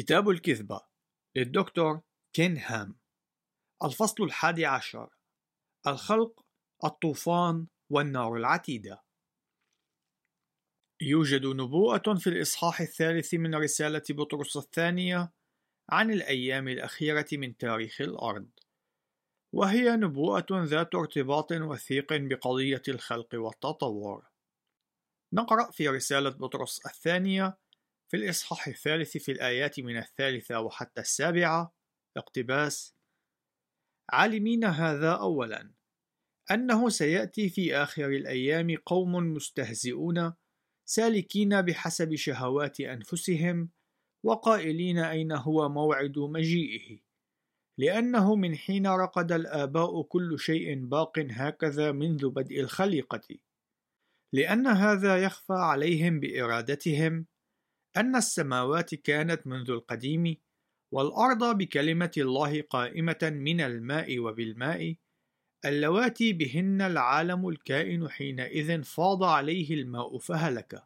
كتاب الكذبة للدكتور كين هام الفصل الحادي عشر. الخلق الطوفان والنار العتيدة. يوجد نبوءة في الإصحاح الثالث من رسالة بطرس الثانية عن الأيام الأخيرة من تاريخ الأرض. وهي نبوءة ذات ارتباط وثيق بقضية الخلق والتطور. نقرأ في رسالة بطرس الثانية في الإصحاح الثالث في الآيات من الثالثة وحتى السابعة اقتباس عالمين هذا أولا أنه سيأتي في آخر الأيام قوم مستهزئون سالكين بحسب شهوات أنفسهم وقائلين أين هو موعد مجيئه لأنه من حين رقد الآباء كل شيء باق هكذا منذ بدء الخليقة لأن هذا يخفى عليهم بإرادتهم أن السماوات كانت منذ القديم والأرض بكلمة الله قائمة من الماء وبالماء اللواتي بهن العالم الكائن حينئذ فاض عليه الماء فهلك.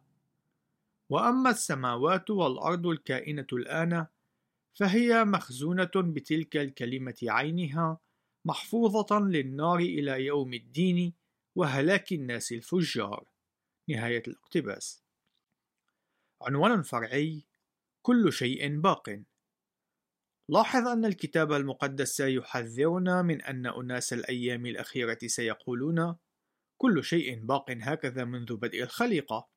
وأما السماوات والأرض الكائنة الآن فهي مخزونة بتلك الكلمة عينها محفوظة للنار إلى يوم الدين وهلاك الناس الفجار. نهاية الاقتباس. عنوان فرعي كل شيء باق. لاحظ أن الكتاب المقدس يحذرنا من أن أناس الأيام الأخيرة سيقولون كل شيء باق هكذا منذ بدء الخليقة.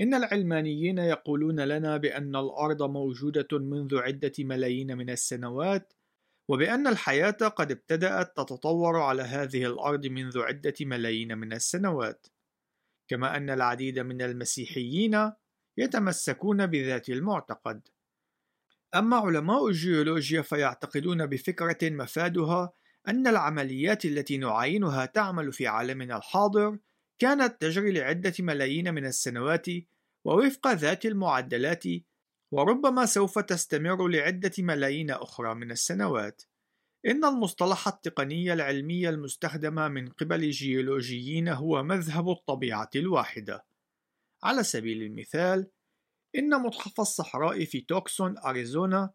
إن العلمانيين يقولون لنا بأن الأرض موجودة منذ عدة ملايين من السنوات وبأن الحياة قد ابتدأت تتطور على هذه الأرض منذ عدة ملايين من السنوات. كما أن العديد من المسيحيين يتمسكون بذات المعتقد أما علماء الجيولوجيا فيعتقدون بفكرة مفادها أن العمليات التي نعاينها تعمل في عالمنا الحاضر كانت تجري لعدة ملايين من السنوات ووفق ذات المعدلات وربما سوف تستمر لعدة ملايين أخرى من السنوات. إن المصطلح التقني العلمي المستخدم من قبل الجيولوجيين هو مذهب الطبيعة الواحدة. على سبيل المثال، إن متحف الصحراء في توكسون، أريزونا،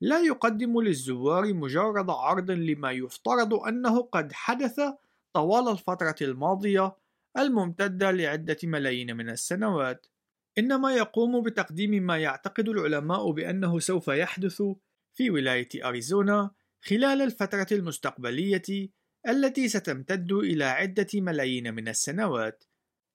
لا يقدم للزوار مجرد عرض لما يفترض أنه قد حدث طوال الفترة الماضية الممتدة لعدة ملايين من السنوات، إنما يقوم بتقديم ما يعتقد العلماء بأنه سوف يحدث في ولاية أريزونا خلال الفترة المستقبلية التي ستمتد إلى عدة ملايين من السنوات.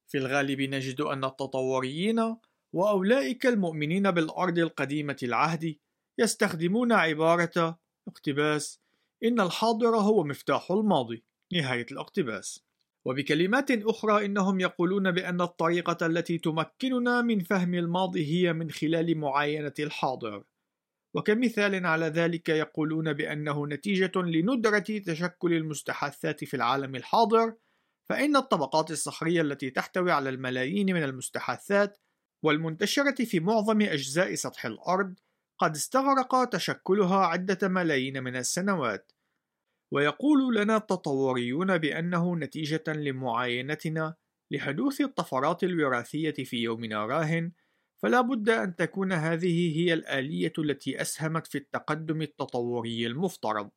في الغالب نجد أن التطوريين وأولئك المؤمنين بالأرض القديمة العهد يستخدمون عبارة اقتباس إن الحاضر هو مفتاح الماضي نهاية الاقتباس وبكلمات أخرى إنهم يقولون بأن الطريقة التي تمكننا من فهم الماضي هي من خلال معاينة الحاضر وكمثال على ذلك يقولون بأنه نتيجة لندرة تشكل المستحثات في العالم الحاضر فإن الطبقات الصخرية التي تحتوي على الملايين من المستحثات والمنتشرة في معظم أجزاء سطح الأرض قد استغرق تشكلها عدة ملايين من السنوات. ويقول لنا التطوريون بأنه نتيجة لمعاينتنا لحدوث الطفرات الوراثية في يومنا راهن فلا بد أن تكون هذه هي الآلية التي أسهمت في التقدم التطوري المفترض.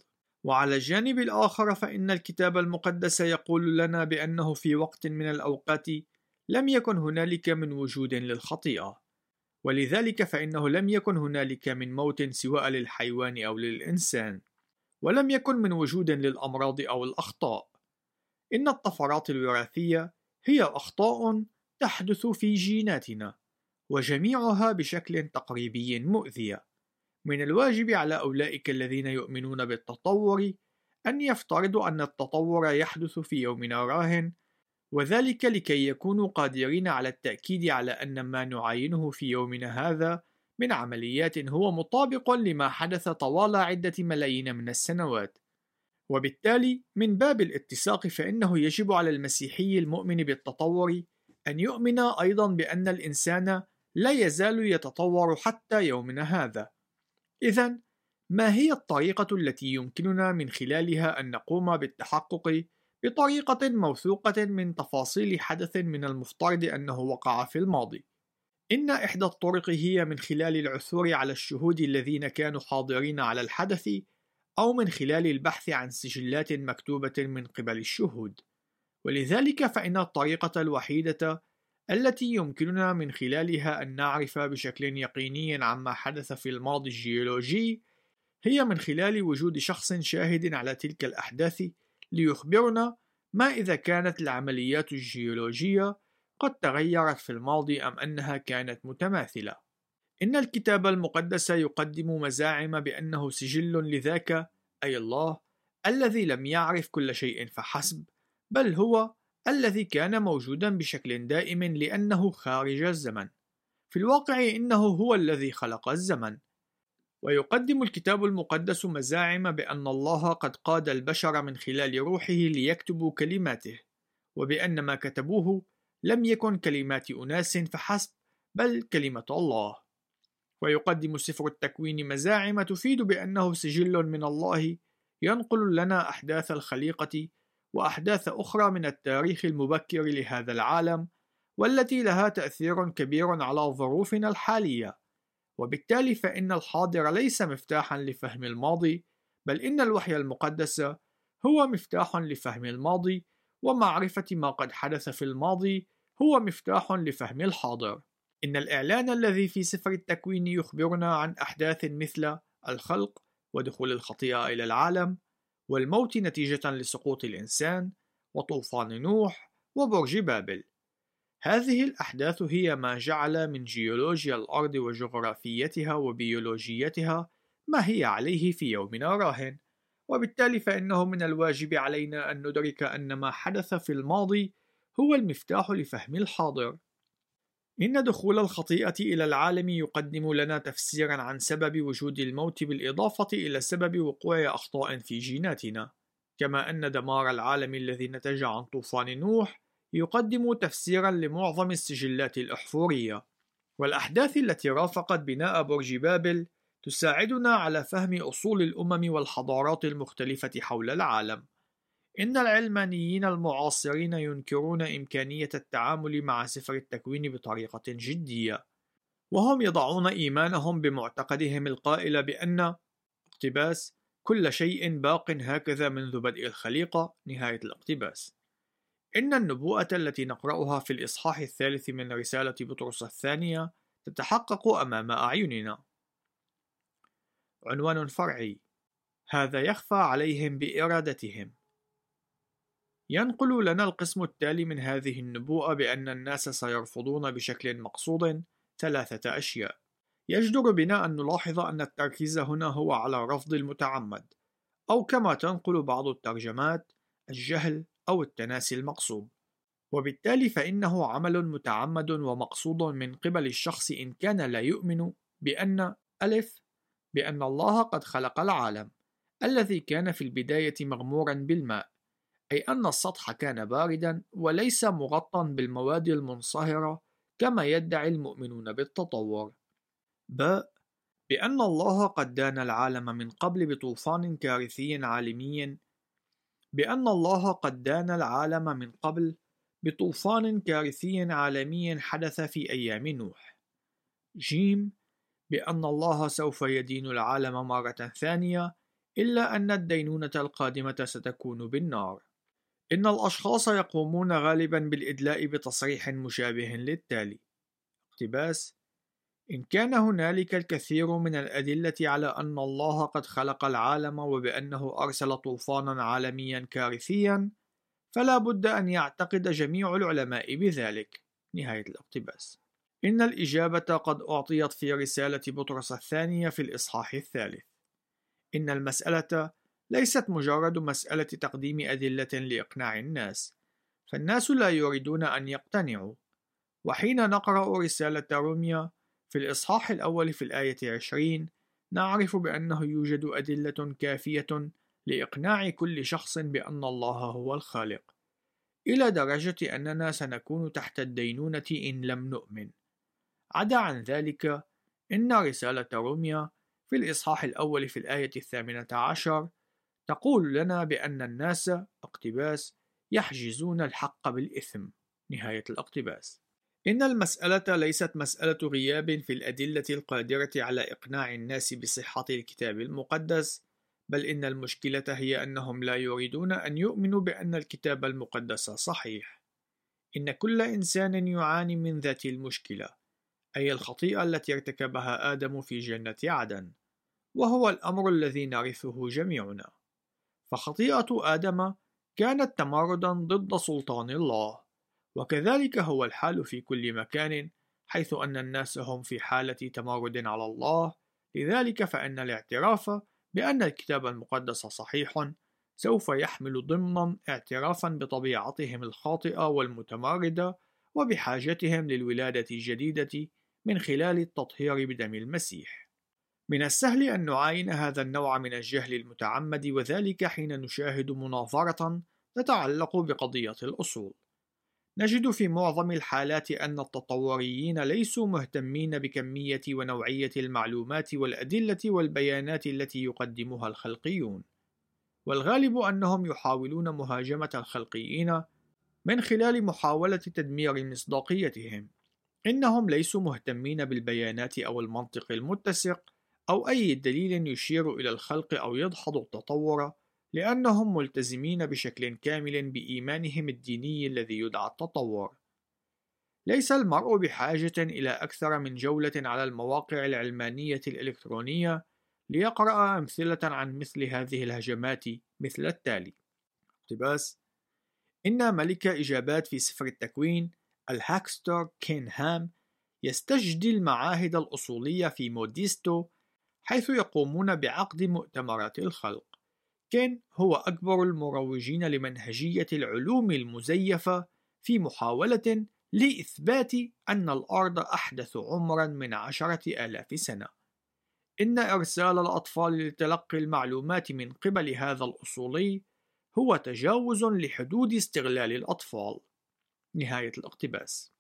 وعلى الجانب الآخر فإن الكتاب المقدس يقول لنا بأنه في وقت من الأوقات لم يكن هنالك من وجود للخطيئة. ولذلك فإنه لم يكن هنالك من موت سواء للحيوان أو للإنسان ولم يكن من وجود للأمراض أو الأخطاء. إن الطفرات الوراثية هي أخطاء تحدث في جيناتنا. وجميعها بشكل تقريبي مؤذية. من الواجب على أولئك الذين يؤمنون بالتطور أن يفترضوا أن التطور يحدث في يومنا راهن وذلك لكي يكونوا قادرين على التأكيد على أن ما نعاينه في يومنا هذا من عمليات هو مطابق لما حدث طوال عدة ملايين من السنوات. وبالتالي من باب الاتساق فإنه يجب على المسيحي المؤمن بالتطور أن يؤمن أيضا بأن الإنسان لا يزال يتطور حتى يومنا هذا. إذا ما هي الطريقة التي يمكننا من خلالها أن نقوم بالتحقق بطريقة موثوقة من تفاصيل حدث من المفترض أنه وقع في الماضي؟ إن إحدى الطرق هي من خلال العثور على الشهود الذين كانوا حاضرين على الحدث أو من خلال البحث عن سجلات مكتوبة من قبل الشهود. ولذلك فإن الطريقة الوحيدة التي يمكننا من خلالها أن نعرف بشكل يقيني عما حدث في الماضي الجيولوجي هي من خلال وجود شخص شاهد على تلك الأحداث ليخبرنا ما إذا كانت العمليات الجيولوجية قد تغيرت في الماضي أم أنها كانت متماثلة. إن الكتاب المقدس يقدم مزاعم بأنه سجل لذاك أي الله الذي لم يعرف كل شيء فحسب، بل هو الذي كان موجودا بشكل دائم لأنه خارج الزمن. في الواقع إنه هو الذي خلق الزمن. ويقدم الكتاب المقدس مزاعم بأن الله قد قاد البشر من خلال روحه ليكتبوا كلماته، وبأن ما كتبوه لم يكن كلمات أناس فحسب بل كلمة الله ويقدم سفر التكوين مزاعم تفيد بأنه سجل من الله ينقل لنا أحداث الخليقة وأحداث أخرى من التاريخ المبكر لهذا العالم والتي لها تأثير كبير على ظروفنا الحالية وبالتالي فإن الحاضر ليس مفتاحا لفهم الماضي بل إن الوحي المقدس هو مفتاح لفهم الماضي ومعرفة ما قد حدث في الماضي هو مفتاح لفهم الحاضر. إن الإعلان الذي في سفر التكوين يخبرنا عن أحداث مثل الخلق ودخول الخطيئة إلى العالم، والموت نتيجة لسقوط الإنسان، وطوفان نوح، وبرج بابل. هذه الأحداث هي ما جعل من جيولوجيا الأرض وجغرافيتها وبيولوجيتها ما هي عليه في يومنا راهن. وبالتالي فإنه من الواجب علينا أن ندرك أن ما حدث في الماضي هو المفتاح لفهم الحاضر. إن دخول الخطيئة إلى العالم يقدم لنا تفسيرا عن سبب وجود الموت بالإضافة إلى سبب وقوع أخطاء في جيناتنا، كما أن دمار العالم الذي نتج عن طوفان نوح يقدم تفسيرا لمعظم السجلات الأحفورية، والأحداث التي رافقت بناء برج بابل تساعدنا على فهم أصول الأمم والحضارات المختلفة حول العالم. إن العلمانيين المعاصرين ينكرون إمكانية التعامل مع سفر التكوين بطريقة جدية، وهم يضعون إيمانهم بمعتقدهم القائل بأن اقتباس كل شيء باق هكذا منذ بدء الخليقة نهاية الاقتباس. إن النبوءة التي نقرأها في الإصحاح الثالث من رسالة بطرس الثانية تتحقق أمام أعيننا. عنوان فرعي هذا يخفى عليهم بإرادتهم ينقل لنا القسم التالي من هذه النبوءة بأن الناس سيرفضون بشكل مقصود ثلاثة أشياء. يجدر بنا أن نلاحظ أن التركيز هنا هو على رفض المتعمد أو كما تنقل بعض الترجمات الجهل أو التناسي المقصود. وبالتالي فإنه عمل متعمد ومقصود من قبل الشخص إن كان لا يؤمن بأن ألف بأن الله قد خلق العالم الذي كان في البداية مغمورا بالماء. أي أن السطح كان باردا وليس مغطى بالمواد المنصهرة كما يدعي المؤمنون بالتطور. ب. بأن الله قد دان العالم من قبل بطوفان كارثي عالمي. بأن الله قد دان العالم من قبل بطوفان كارثي عالمي حدث في أيام نوح. جيم بأن الله سوف يدين العالم مرة ثانية إلا أن الدينونة القادمة ستكون بالنار. إن الأشخاص يقومون غالبا بالإدلاء بتصريح مشابه للتالي. اقتباس إن كان هنالك الكثير من الأدلة على أن الله قد خلق العالم وبأنه أرسل طوفانا عالميا كارثيا فلا بد أن يعتقد جميع العلماء بذلك. نهاية الاقتباس. إن الإجابة قد أعطيت في رسالة بطرس الثانية في الإصحاح الثالث. إن المسألة ليست مجرد مسألة تقديم أدلة لإقناع الناس فالناس لا يريدون أن يقتنعوا. وحين نقرأ رسالة روميا في الإصحاح الأول في الآية عشرين نعرف بأنه يوجد أدلة كافية لإقناع كل شخص بأن الله هو الخالق إلى درجة أننا سنكون تحت الدينونة إن لم نؤمن. عدا عن ذلك إن رسالة روميا في الإصحاح الأول في الآية الثامنة عشر تقول لنا بأن الناس اقتباس يحجزون الحق بالإثم نهاية الاقتباس إن المسألة ليست مسألة غياب في الأدلة القادرة على إقناع الناس بصحة الكتاب المقدس، بل إن المشكلة هي أنهم لا يريدون أن يؤمنوا بأن الكتاب المقدس صحيح. إن كل إنسان يعاني من ذات المشكلة، أي الخطيئة التي ارتكبها آدم في جنة عدن، وهو الأمر الذي نعرفه جميعنا. فخطيئة آدم كانت تمردا ضد سلطان الله. وكذلك هو الحال في كل مكان حيث أن الناس هم في حالة تمرد على الله لذلك فإن الاعتراف بأن الكتاب المقدس صحيح سوف يحمل ضمنا اعترافا بطبيعتهم الخاطئة والمتمردة وبحاجتهم للولادة الجديدة من خلال التطهير بدم المسيح. من السهل أن نعاين هذا النوع من الجهل المتعمد وذلك حين نشاهد مناظرة تتعلق بقضية الأصول. نجد في معظم الحالات أن التطوريين ليسوا مهتمين بكمية ونوعية المعلومات والأدلة والبيانات التي يقدمها الخلقيون، والغالب أنهم يحاولون مهاجمة الخلقيين من خلال محاولة تدمير مصداقيتهم. إنهم ليسوا مهتمين بالبيانات أو المنطق المتسق أو أي دليل يشير إلى الخلق أو يدحض التطور لأنهم ملتزمين بشكل كامل بإيمانهم الديني الذي يدعى التطور. ليس المرء بحاجة إلى أكثر من جولة على المواقع العلمانية الإلكترونية ليقرأ أمثلة عن مثل هذه الهجمات مثل التالي: اقتباس: إن ملك إجابات في سفر التكوين ال huckster كين هام يستجدي المعاهد الأصولية في موديستو حيث يقومون بعقد مؤتمرات الخلق. كين هو أكبر المروجين لمنهجية العلوم المزيفة في محاولة لإثبات أن الأرض أحدث عمرا من عشرة آلاف سنة. إن إرسال الأطفال لتلقي المعلومات من قبل هذا الأصولي هو تجاوز لحدود استغلال الأطفال. نهاية الاقتباس.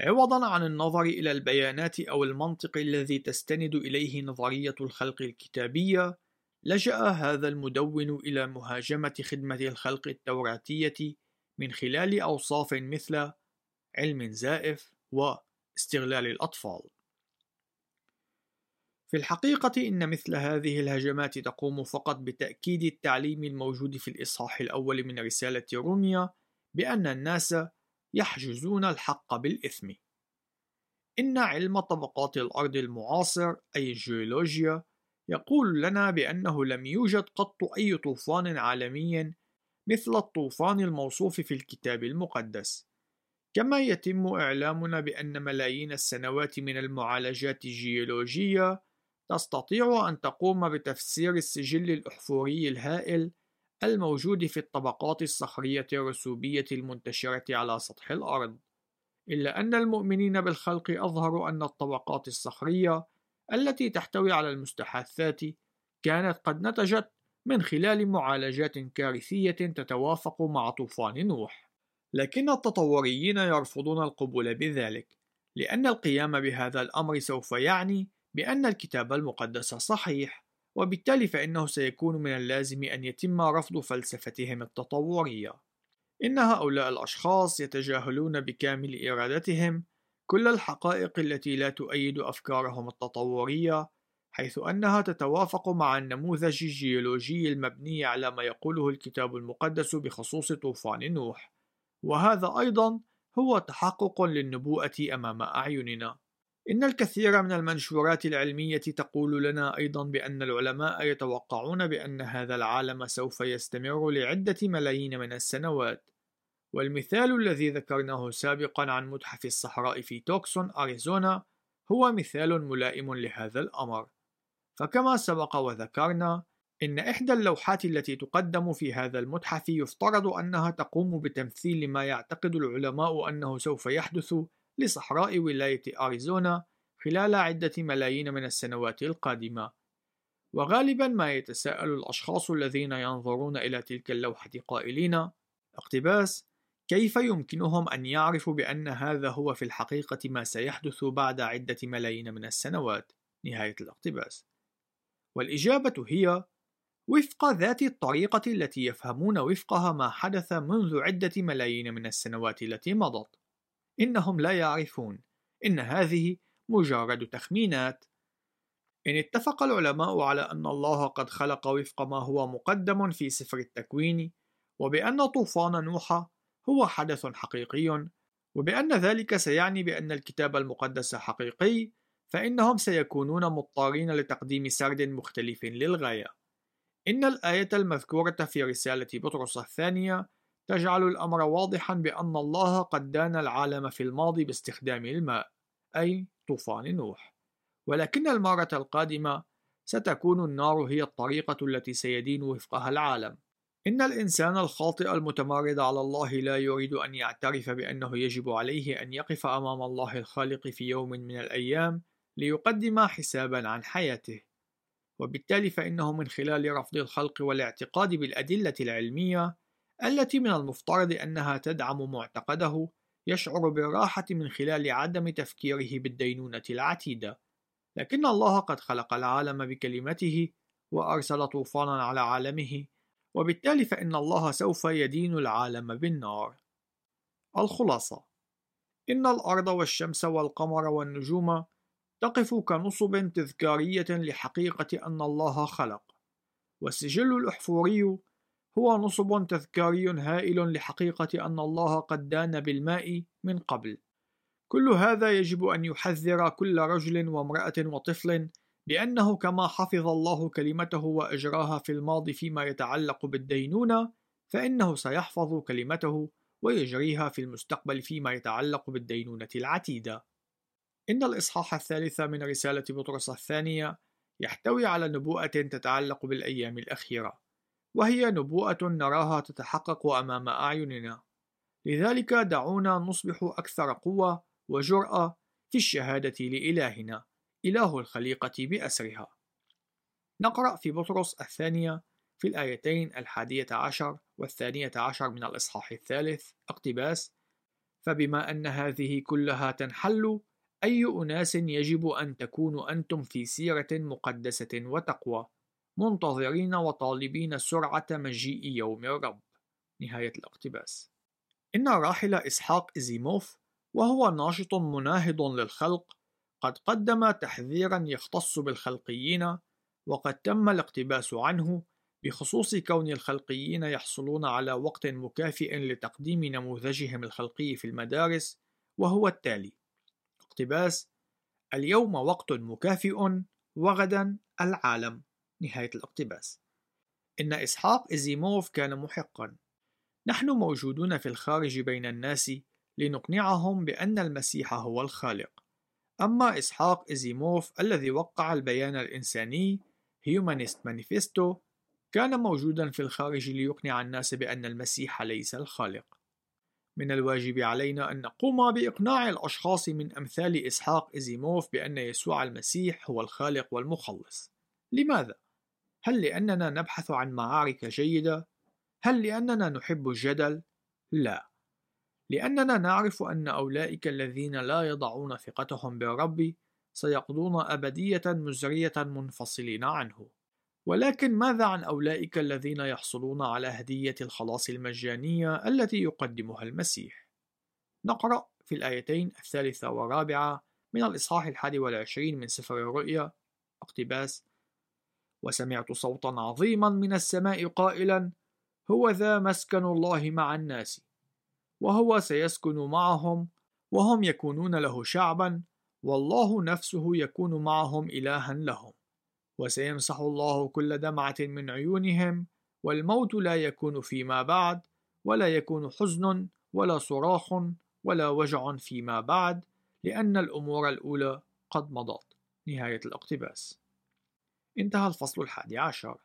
عوضا عن النظر إلى البيانات أو المنطق الذي تستند إليه نظرية الخلق الكتابية، لجأ هذا المدون إلى مهاجمة خدمة الخلق التوراتية من خلال أوصاف مثل علم زائف واستغلال الأطفال. في الحقيقة إن مثل هذه الهجمات تقوم فقط بتأكيد التعليم الموجود في الإصحاح الأول من رسالة روميا بأن الناس يحجزون الحق بالإثم. إن علم طبقات الأرض المعاصر أي الجيولوجيا يقول لنا بأنه لم يوجد قط أي طوفان عالمي مثل الطوفان الموصوف في الكتاب المقدس كما يتم إعلامنا بأن ملايين السنوات من المعالجات الجيولوجية تستطيع أن تقوم بتفسير السجل الأحفوري الهائل الموجود في الطبقات الصخرية الرسوبية المنتشرة على سطح الأرض، إلا أن المؤمنين بالخلق أظهروا أن الطبقات الصخرية التي تحتوي على المستحاثات كانت قد نتجت من خلال معالجات كارثية تتوافق مع طوفان نوح. لكن التطوريين يرفضون القبول بذلك، لأن القيام بهذا الأمر سوف يعني بأن الكتاب المقدس صحيح، وبالتالي فإنه سيكون من اللازم أن يتم رفض فلسفتهم التطورية. إن هؤلاء الأشخاص يتجاهلون بكامل إرادتهم كل الحقائق التي لا تؤيد أفكارهم التطورية حيث أنها تتوافق مع النموذج الجيولوجي المبني على ما يقوله الكتاب المقدس بخصوص طوفان نوح وهذا أيضا هو تحقق للنبوءة أمام أعيننا إن الكثير من المنشورات العلمية تقول لنا أيضا بأن العلماء يتوقعون بأن هذا العالم سوف يستمر لعدة ملايين من السنوات. والمثال الذي ذكرناه سابقا عن متحف الصحراء في توكسون أريزونا هو مثال ملائم لهذا الأمر. فكما سبق وذكرنا إن إحدى اللوحات التي تقدم في هذا المتحف يفترض أنها تقوم بتمثيل ما يعتقد العلماء أنه سوف يحدث لصحراء ولاية أريزونا خلال عدة ملايين من السنوات القادمة وغالبا ما يتساءل الأشخاص الذين ينظرون إلى تلك اللوحة قائلين اقتباس كيف يمكنهم أن يعرفوا بأن هذا هو في الحقيقة ما سيحدث بعد عدة ملايين من السنوات؟ نهاية الاقتباس. والإجابة هي: وفق ذات الطريقة التي يفهمون وفقها ما حدث منذ عدة ملايين من السنوات التي مضت. إنهم لا يعرفون. إن هذه مجرد تخمينات. إن اتفق العلماء على أن الله قد خلق وفق ما هو مقدم في سفر التكوين وبأن طوفان نوح هو حدث حقيقي وبأن ذلك سيعني بأن الكتاب المقدس حقيقي فإنهم سيكونون مضطرين لتقديم سرد مختلف للغاية. إن الآية المذكورة في رسالة بطرس الثانية تجعل الأمر واضحا بأن الله قد دان العالم في الماضي باستخدام الماء أي طوفان نوح. ولكن المرة القادمة ستكون النار هي الطريقة التي سيدين وفقها العالم. إن الإنسان الخاطئ المتمرد على الله لا يريد أن يعترف بأنه يجب عليه أن يقف أمام الله الخالق في يوم من الأيام ليقدم حسابا عن حياته. وبالتالي فإنه من خلال رفض الخلق والاعتقاد بالأدلة العلمية التي من المفترض أنها تدعم معتقده يشعر بالراحة من خلال عدم تفكيره بالدينونة العتيدة. لكن الله قد خلق العالم بكلمته وأرسل طوفانا على عالمه وبالتالي فإن الله سوف يدين العالم بالنار. الخلاصة إن الأرض والشمس والقمر والنجوم تقف كنصب تذكارية لحقيقة أن الله خلق والسجل الأحفوري هو نصب تذكاري هائل لحقيقة أن الله قد دان بالماء من قبل. كل هذا يجب أن يحذر كل رجل وامرأة وطفل بأنه كما حفظ الله كلمته وأجراها في الماضي فيما يتعلق بالدينونة فإنه سيحفظ كلمته ويجريها في المستقبل فيما يتعلق بالدينونة العتيدة. إن الإصحاح الثالث من رسالة بطرس الثانية يحتوي على نبوءة تتعلق بالأيام الأخيرة. وهي نبوءة نراها تتحقق أمام أعيننا. لذلك دعونا نصبح أكثر قوة وجرأة في الشهادة لإلهنا إله الخليقة بأسرها. نقرأ في بطرس الثانية في الآيتين الحادية عشر والثانية عشر من الإصحاح الثالث اقتباس فبما أن هذه كلها تنحل أي أناس يجب أن تكونوا أنتم في سيرة مقدسة وتقوى؟ منتظرين وطالبين سرعة مجيء يوم الرب نهاية الاقتباس. إن راحل إسحاق إزيموف وهو ناشط مناهض للخلق قد قدم تحذيرا يختص بالخلقيين وقد تم الاقتباس عنه بخصوص كون الخلقيين يحصلون على وقت مكافئ لتقديم نموذجهم الخلقي في المدارس وهو التالي اقتباس اليوم وقت مكافئ وغدا العالم. نهاية الاقتباس. إن إسحاق إزيموف كان محقا. نحن موجودون في الخارج بين الناس لنقنعهم بأن المسيح هو الخالق. أما إسحاق إزيموف الذي وقع البيان الإنساني Humanist Manifesto كان موجودا في الخارج ليقنع الناس بأن المسيح ليس الخالق. من الواجب علينا أن نقوم بإقناع الأشخاص من أمثال إسحاق إزيموف بأن يسوع المسيح هو الخالق والمخلص. لماذا؟ هل لأننا نبحث عن معارك جيدة؟ هل لأننا نحب الجدل؟ لا لأننا نعرف أن أولئك الذين لا يضعون ثقتهم بالرب سيقضون أبدية مزرية منفصلين عنه ولكن ماذا عن أولئك الذين يحصلون على هدية الخلاص المجانية التي يقدمها المسيح؟ نقرأ في الآيتين الثالثة والرابعة من الإصحاح الحادي والعشرين من سفر الرؤيا اقتباس وسمعت صوتا عظيما من السماء قائلا هو ذا مسكن الله مع الناس. وهو سيسكن معهم وهم يكونون له شعبا والله نفسه يكون معهم إلها لهم. وسيمسح الله كل دمعة من عيونهم والموت لا يكون فيما بعد ولا يكون حزن ولا صراخ ولا وجع فيما بعد لأن الأمور الأولى قد مضت. نهاية الاقتباس. انتهى الفصل الحادي عشر.